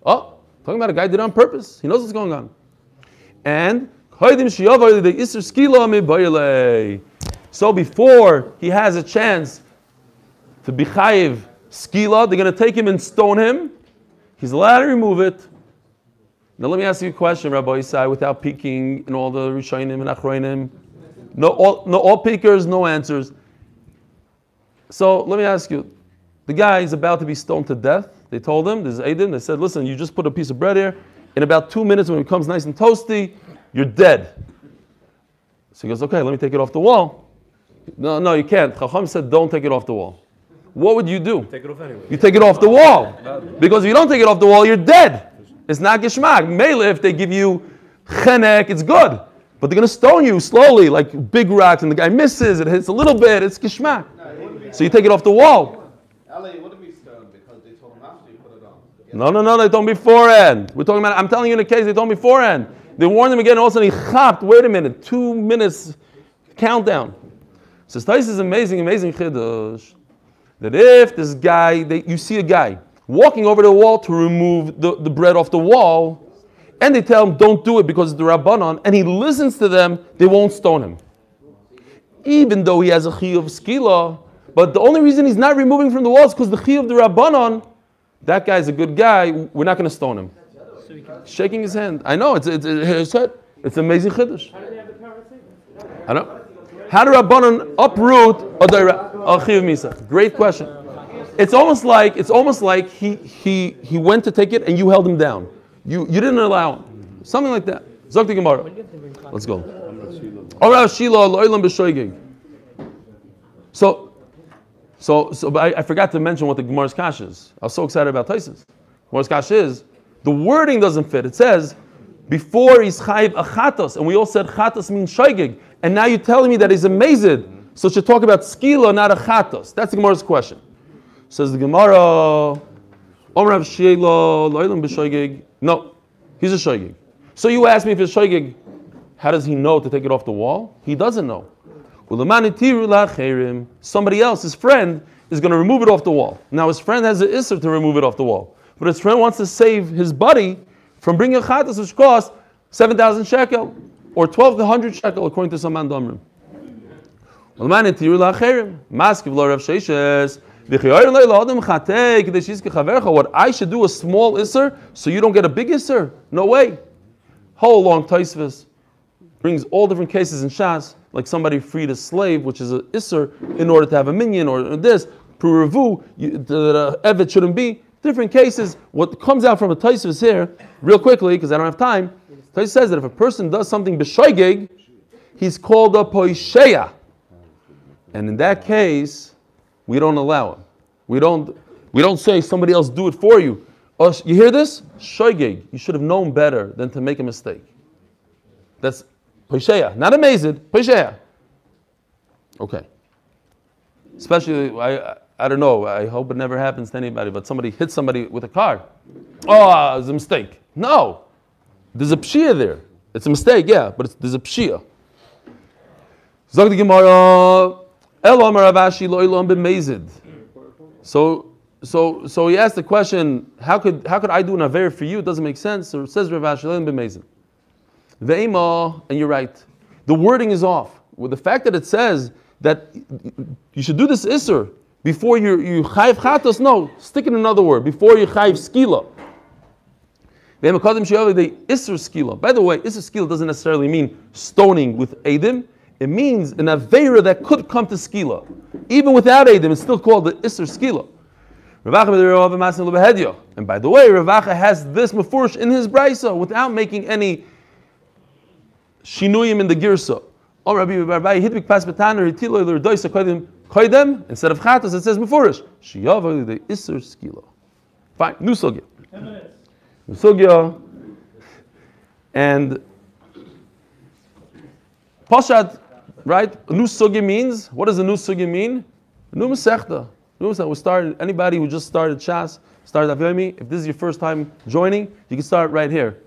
Oh, talking about a guy did it on purpose. He knows what's going on. And so before he has a chance to be chayiv skila, they're going to take him and stone him. He's allowed to remove it. Now let me ask you a question, Rabbi Isai, without peeking in all the Rishonim and Achroinim. No, all, no, all peekers, no answers. So let me ask you, the guy is about to be stoned to death. They told him, this is Aiden, they said, listen, you just put a piece of bread here. In about two minutes, when it becomes nice and toasty, you're dead. So he goes, okay, let me take it off the wall. No, no, you can't. Chacham said, don't take it off the wall. What would you do? Take it off anyway. You take it off the wall. Because if you don't take it off the wall, you're dead. It's not geshmak. Mele, if they give you chenek, it's good. But they're going to stone you slowly, like big rocks, and the guy misses, it hits a little bit, it's geshmak. So you take it off the wall. Ali, wouldn't be stoned because they told him after you put it on. No, no, no, they told me beforehand. We're talking about, I'm telling you in a case, they told me beforehand. They warned him again, and all of a sudden he chapped, wait a minute, two minutes countdown. So Tais is amazing, amazing chiddush. That if this guy, they, you see a guy walking over the wall to remove the, the bread off the wall, and they tell him, don't do it because it's the Rabbanon, and he listens to them, they won't stone him. Even though he has a chi of skila, but the only reason he's not removing from the wall is because the chi of the Rabbanon, that guy's a good guy, we're not going to stone him. Shaking his hand. I know, it's, it's, it's, it's amazing chiddush. I don't How do Rabbanon uproot a oh, chiv misa? Great question. It's almost like it's almost like he he he went to take it and you held him down. You you didn't allow him. Something like that. Zok the Gemara. Let's go. So so so but I, I forgot to mention what the Gemara's kash is. I was so excited about Tyson's. Gemara's kash is the wording doesn't fit. It says before he's chayiv achatos, and we all said chatos means shoigig, and now you're telling me that he's a mazid. So should talk about skila, not a chatos. That's the Gemara's question. Says the Gemara, Omrav Sheila, Loilam b'shoigig. No, he's a shoigig. So you ask me if it's shoigig, how does he know to take it off the wall? He doesn't know. Somebody else, his friend, is going to remove it off the wall. Now his friend has an isser to remove it off the wall, but his friend wants to save his buddy from bringing a chatas which costs 7,000 shekel or 1,200 shekel according to some mandamrim. What I should do a small isser so you don't get a big isser? No way. Whole long taisvis brings all different cases in Shas, like somebody freed a slave, which is an isser, in order to have a minion or this. Puravu, the evet shouldn't be. Different cases. What comes out from a taisvis here, real quickly, because I don't have time, Taisvis says that if a person does something b'shoigeg, he's called a poisheya. And in that case, we don't allow him. We don't, we don't say somebody else do it for you. Oh, you hear this? Shoigeg. You should have known better than to make a mistake. That's Posheya, not amazed, Posheya. Okay. Especially, I, I don't know, I hope it never happens to anybody, but somebody hits somebody with a car. Oh, it's a mistake. No. There's a pshia there. It's a mistake, yeah, but there's a pshia. Zog the Gemara, Elam Rav Ashi lo ilam b'mezid. So, so, so he asked the question, how could, how could I do an aver for you? It doesn't make sense. So it says Rav Ashi lo ilam b'mezid. Ve'ema, and you're right. The wording is off. With the fact that it says that you should do this isser before you you chayiv chatos, no, stick in another word. Before you chayiv skila. By the way, isser skila doesn't necessarily mean stoning with edim. It means an Avera that could come to Skila. Even without Adim, it's still called the Isser Skila. And by the way, Ravacha has this mafurish in his brisa without making any shinuyim in the girsa. Instead of chatas it says mafurish. Fine, new sugya. Sugya and Pashat, right? New means what does a new mean? New masechta. New masechta. We started. Anybody who just started Shas, started Daf Yomi. If this is your first time joining, you can start right here.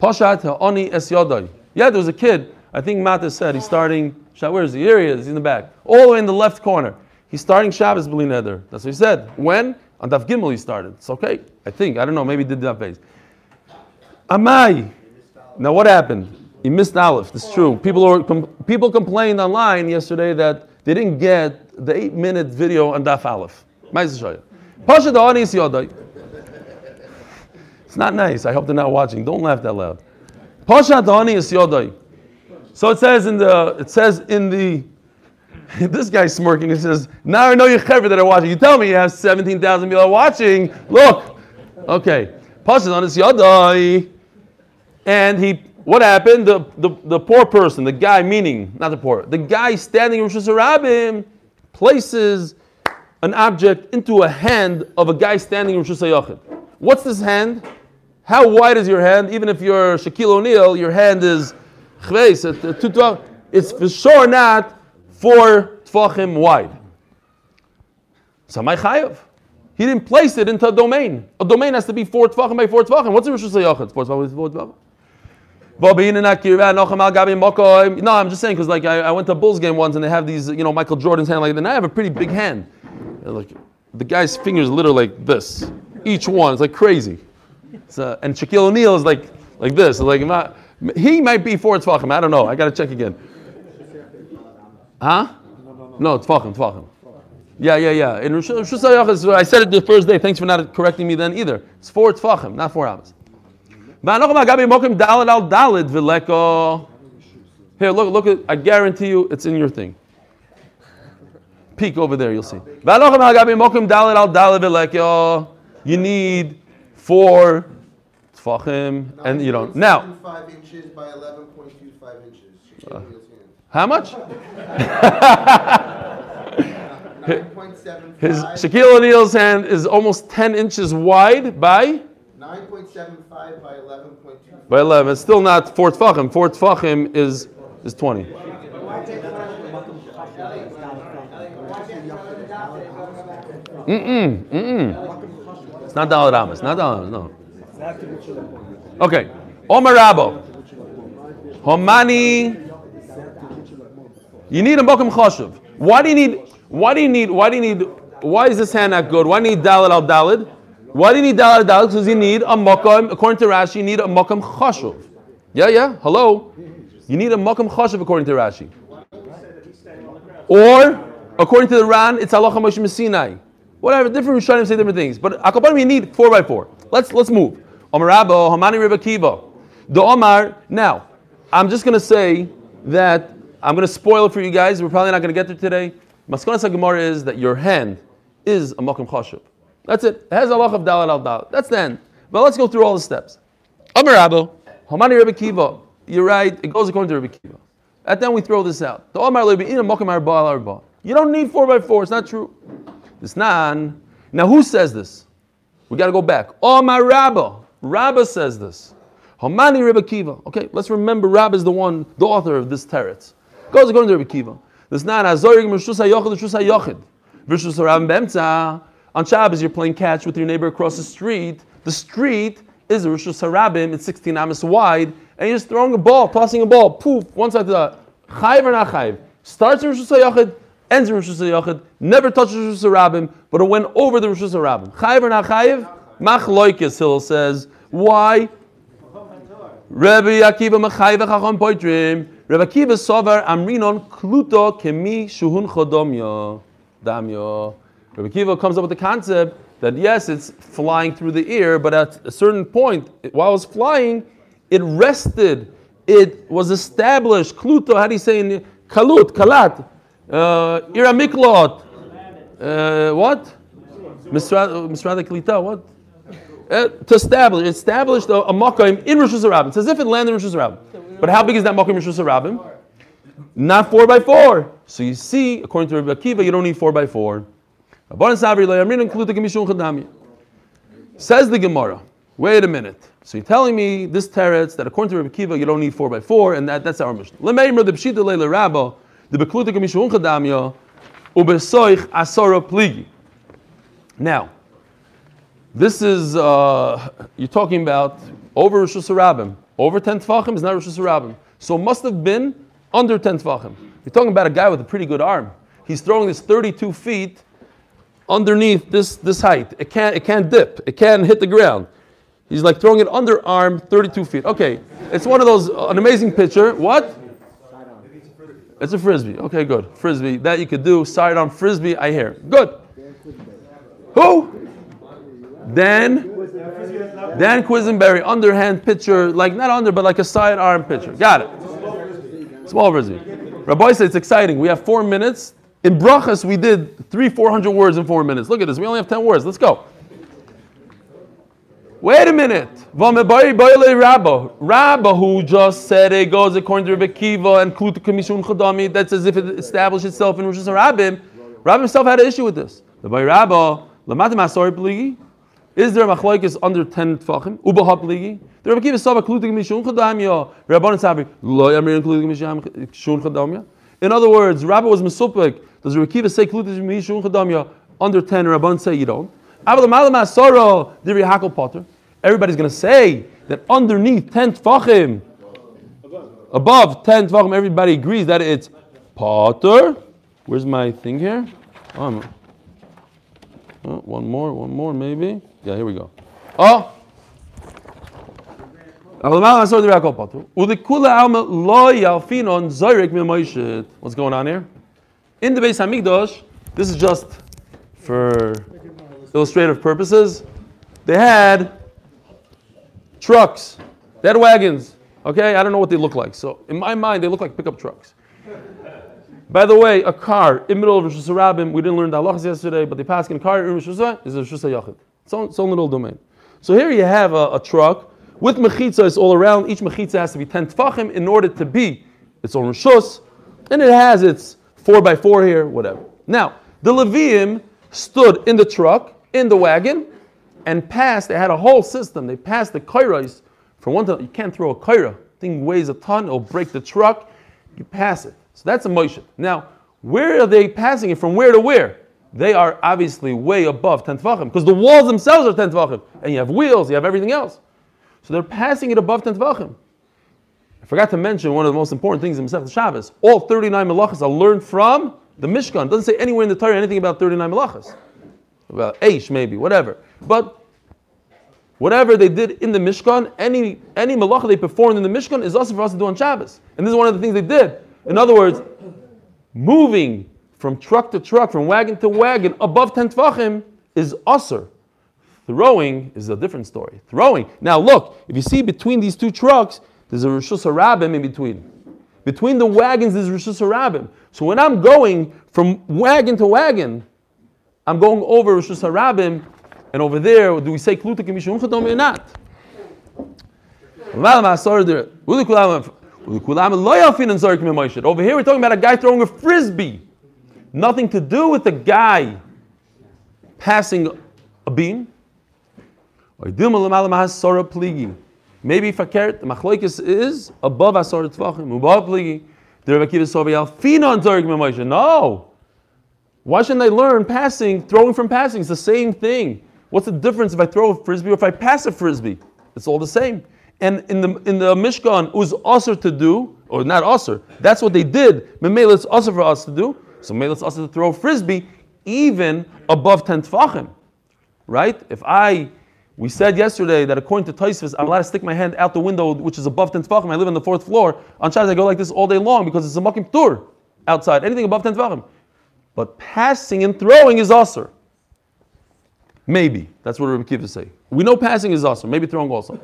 Pashat ha'oni es yodai. Yeah, there was a kid. I think Mata said he's starting. Where is he? Here he is. He's in the back, all the way in the left corner. He's starting Shabbos B'li Neder. That's what he said. When? On Daf Gimel he started. It's okay. I think. I don't know. Maybe he did Daf Beis. Amai. Now what happened? He missed Aleph. It's true. People were, com- people complained online yesterday that they didn't get the eight-minute video on Daf Aleph. Pasha Da'ani Yodai. It's not nice. I hope they're not watching. Don't laugh that loud. Pasha Da'ani Yodai. So it says in the it says in the this guy's smirking. It says, "Now I know you clever that are watching. You tell me you have seventeen thousand people watching. Look, okay, Pasha on his yadai, and he. What happened? The, the, the poor person, the guy, meaning not the poor, the guy standing in Rosh Hashanah places an object into a hand of a guy standing in Rosh Hashanah. What's this hand? How wide is your hand? Even if you're Shaquille O'Neal, your hand is. It's for sure not four tfachim wide. My chayav. He didn't place it into a domain. A domain has to be four tfachim by four tfachim. What's a Rosh Hashanah? Four tfachim by four tfachim. No, I'm just saying because like I, I, went to a Bulls game once and they have these, you know, Michael Jordan's hand like that. And I have a pretty big hand. Like the guy's fingers literally like this, each one. It's like crazy. So, uh, and Shaquille O'Neal is like like this. Like not, he might be four tefachim. I don't know. I got to check again. Huh? No, tefachim, tefachim. Yeah, yeah, yeah. In Rosh Hashanah, I said it the first day. Thanks for not correcting me then either. It's four tefachim, not four amas. Here, look, look at, I guarantee you it's in your thing. Peek over there, you'll see. You need four tfachim, and you don't. Now, Five inches by 11.25 inches. Uh, How much? 9.75. His Shaquille O'Neal's hand is almost 10 inches wide by 9.75 by 11.25. by 11. It's still not four tfachim. Four tfachim is is 20. Mm-mm, mm-mm. It's not Dalad Amas. Not Dalad no. Okay. Omer Rabo. Homani. You need a mokum choshev. Why do you need? Why do you need? Why do you need? Why is this hand not good? Why do you need dalad al dalad? Why do you need dalad al dalad? Because you need a mokum. According to Rashi, you need a mokum choshev. Yeah, yeah. Hello. You need a mokum choshev according to Rashi. Or according to the Ran, it's halacha Moshe Messinai. Whatever, different Rishonim say different things. But akapanim, you need four by four. Let's let's move. Omar Rabbo, Hamani Rebbe Kiva. The Omar. Now, I'm just gonna say that I'm gonna spoil it for you guys. We're probably not gonna get there today. Maskonas Gemara is that your hand is a mokum chashuv. That's it. It has a halach of dalad al dalad. That's the end. But let's go through all the steps. Amar Rabbo, Hamani Rebbe Kiva. You're right. It goes according to Rebbe Kiva. And then we throw this out. The Omar Lebi in a. You don't need four by four. It's not true. It's nan. Now who says this? We got to go back. Omar Rabba. Rabba says this. Hamani Rebbe Kiva. Okay, let's remember Rabba is the one, the author of this teretz. Goes according to Rebbe Kiva. This nan azorig mishus hayochid mishus hayochid. Vishus harabim bemtza. On Shabbos, you're playing catch with your neighbor across the street. The street is Rishus Harabim, it's 16 amas wide, and you're just throwing a ball, tossing a ball, poof, one side to the. Chayiv or not chayiv? Starts in Rishus HaYachid, ends in Rishus HaYachid, never touches Rishus Harabim, but it went over the Rishus Harabim. Chayiv or not chayiv? Mach loikis, Hillel says. Why? Rebbe Akiva Machayiv Chacham Poitrim. Akiva Sovar Amrinon Kluto Kemi Shuhun Chodomyo. Damyo. Comes up with the concept that yes, it's flying through the air, but at a certain point, while it's flying, it rested it was established, kluto, how do you say in kalut, kalat, uh, iramiklot, uh, what? Misrad Misrad Klita, what? Uh, to establish, established a, a in Rosh Hashanah. It's as if it landed in Rosh Hashanah. But how big is that makom Rosh Hashanah? Not four by four. So you see, according to Rabbi Akiva, you don't need four by four. Says the Gemara. Wait a minute. So you're telling me this teretz that according to Rabbi Akiva, you don't need four by four, and that, that's our mission. The. Now, this is uh, you're talking about over Rosh Hashanah, over ten tefachim is not Rosh Hashanah. So it must have been under ten tefachim. You're talking about a guy with a pretty good arm. He's throwing this 32 feet underneath this, this height. It can't, it can't dip. It can't hit the ground. He's like throwing it underarm 32 feet. Okay, it's one of those, uh, an amazing pitcher. What? It's a frisbee. Okay, good. Frisbee. That you could do. Sidearm frisbee, I hear. Good. Who? Dan. Dan Quisenberry, underhand pitcher, like not under, but like a sidearm pitcher. Got it. Small frisbee. Rabbi said it's exciting. We have four minutes. In brachas, we did three, four hundred words in four minutes. Look at this. We only have ten words. Let's go. Wait a minute. Rabba. Who just said it goes according to Rebbe Kiva and Kluta Kamishun Chadami, that's as if it established itself in Rosh Hashanah. Rabbi Rabbi himself had an issue with this. The Rabba, Lamatim Asori Pligi, is there a machlokes under 10 tfachim? Uba pligi? The Rebbe Kiva Sava Kluta Kamishun Chadami, Rabban Sabri, Lo Yamir Kluta Kamishun Chadami. In other words, Rabbi was Mesupik. Does Rebbe Kiva say Kluta mishun Chadami under 10 and Rabban say you don't? Avol malama soro diri hakol potter. Everybody's going to say that underneath 10 tfachim, above 10 tfachim, everybody agrees that it's potter. Where's my thing here? Oh, oh, one more, one more maybe. Yeah, here we go. Oh! What's going on here? In the Beis Hamikdash, this is just for illustrative purposes, they had trucks, they had wagons. Okay, I don't know what they look like. So in my mind, they look like pickup trucks. By the way, a car in the middle of Rosh Hashanah, we didn't learn the halachas yesterday, but they pass in a car in Rosh Hashanah is a Rosh Hashanah It's own, its own little domain. So here you have a, a truck with mechitzas all around. Each mechitza has to be 10 tfachim in order to be its own Rosh and it has its 4 by 4 here, whatever. Now, the Levium stood in the truck in the wagon and passed. They had a whole system. They passed the kairos from one to you can't throw a kaira. Thing weighs a ton. It'll break the truck. You pass it. So that's a motion. Now, where are they passing it from? Where to where? They are obviously way above 10 tefachim because the walls themselves are 10 tefachim, and you have wheels, you have everything else. So they're passing it above 10 tefachim. I forgot to mention one of the most important things in Masechet Shabbos. All 39 malachas are learned from the Mishkan. It doesn't say anywhere in the Torah anything about 39 malachas about Aish maybe, whatever. But whatever they did in the Mishkan, any any malacha they performed in the Mishkan is also for us to do on Shabbos. And this is one of the things they did. In other words, moving from truck to truck, from wagon to wagon, above 10 tvachim is usr. Throwing is a different story. Throwing. Now look, if you see between these two trucks, there's a Rosh Hashanah in between. Between the wagons, there's Rosh Hashanah. So when I'm going from wagon to wagon, I'm going over Rosh Hashanah, and over there, do we say Kluta Kimishum Chadom or not? Over here, we're talking about a guy throwing a frisbee. Nothing to do with the guy passing a beam. Maybe fakert, the machlokes is above asar tvachim, above pligi. The Rebbe Kiva Sovi Alfina on Zorg No, why shouldn't I learn passing, throwing from passing? It's the same thing. What's the difference if I throw a frisbee or if I pass a frisbee? It's all the same. And in the in the Mishkan, it was to do, or not usher. That's what they did. Memela, it's usher for us to do. So it's usher to throw frisbee even above ten tefachim, right? If I, we said yesterday that according to Taisvis, I'm allowed to stick my hand out the window, which is above ten tefachim. I live on the fourth floor. On Shabbos, I go like this all day long because it's a makim tur outside. Anything above ten tefachim. But passing and throwing is usher. Maybe. That's what Rabbi Kiva say. We know passing is usher. Maybe throwing also.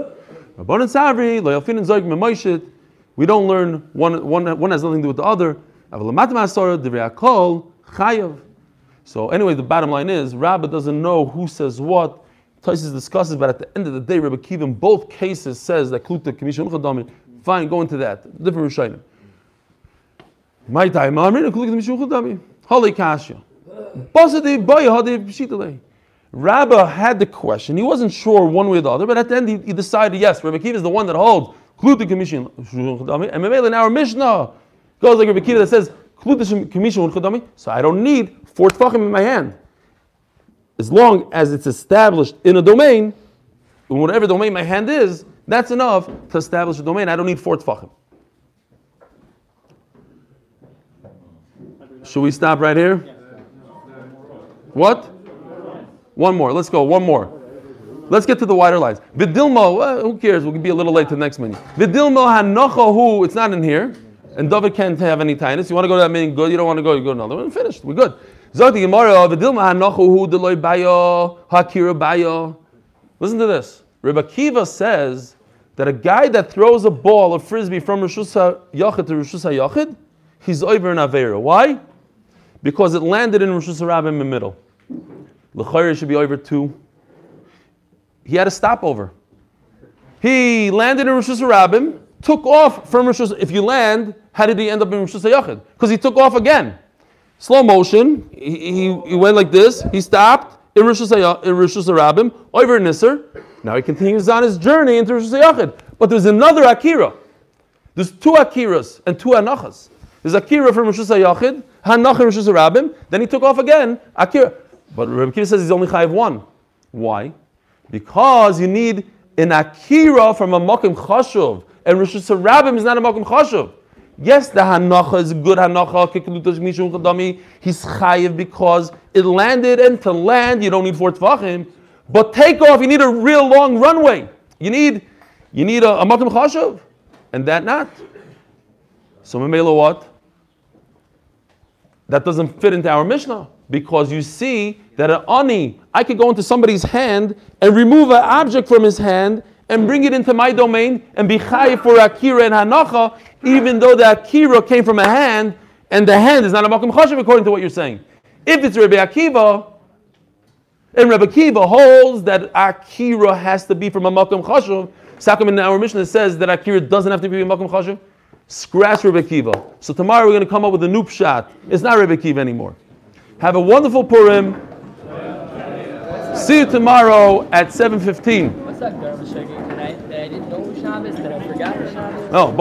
We don't learn one, one, one has nothing to do with the other. So anyway, the bottom line is, Rabbi doesn't know who says what. Taisus discusses, but at the end of the day, Rabbi Kiva in both cases says that kluta commission chadamin. Fine, go into that. Different Rishayim. My time, Amrin, kluta commission chadamin. Holy kasha. Basadi boy hadi pshitale. Rabbi had the question. He wasn't sure one way or the other, but at the end he, he decided yes. Rabbi Kiva is the one that holds kluta commission chadamin. And Mamela in our Mishnah goes like Rabbi Kiva that says. So I don't need four tefachim in my hand as long as it's established in a domain, in whatever domain my hand is, that's enough to establish a domain. I don't need four tefachim. Should we stop right here? What? One more. Let's go. One more. Let's get to the wider lines. Vidilmo, well, uh, who cares? We'll be a little late to the next minute. Vidilmo hanochahu, it's not in here. And David can't have any tinus. You want to go to that meeting? Good. You don't want to go? You go to another one. Finished. We're good. Zot. Listen to this. Rebbe Kiva says that a guy that throws a ball of frisbee from Rishus Yachid to Rishus Yachid, he's over in Avera. Why? Because it landed in Rishus Rabbim in the middle. L'chayr should be over two. He had a stopover. He landed in Rishus Rabbim, took off from Rishus. If you land, how did he end up in Rishus Yachid? Because he took off again. Slow motion. He, he, he went like this. He stopped in Rishus Rabbim, over Nisr. Now he continues on his journey into Rishus Yachid. But there's another Akira. There's two Akiras and two Anachas. There's Akira from Rishus Yachid, Hanach in Rishus Rabbim. Then he took off again. Akira. But Rabbi Kiva says he's only chayiv one. Why? Because you need an Akira from a Mokim Chashuv. And Rosh Rabbim is not a Mokim Chashuv. Yes, the Hanacha is good Hanacha. He's chayiv because it landed, and to land you don't need four tefachim. But take off, you need a real long runway. You need, you need a, a Chashuv, and that not. So Mamela what? That doesn't fit into our Mishnah because you see that an ani, I could go into somebody's hand and remove an object from his hand and bring it into my domain and be chayiv for akira and hanacha, even though the akira came from a hand and the hand is not a makom chashav according to what you're saying. If it's Rabbi Akiva, and Rabbi Akiva holds that akira has to be from a makom chashav, Sakum in our Mishnah says that akira doesn't have to be a makom chashav. Scratch Rabbi Akiva. So tomorrow we're going to come up with a noob shot. It's not Rabbi Akiva anymore. Have a wonderful Purim. See you tomorrow at 7.15. Darvish? That I, that I didn't know oh, was Shabbos, that I forgot was Shabbos? Oh.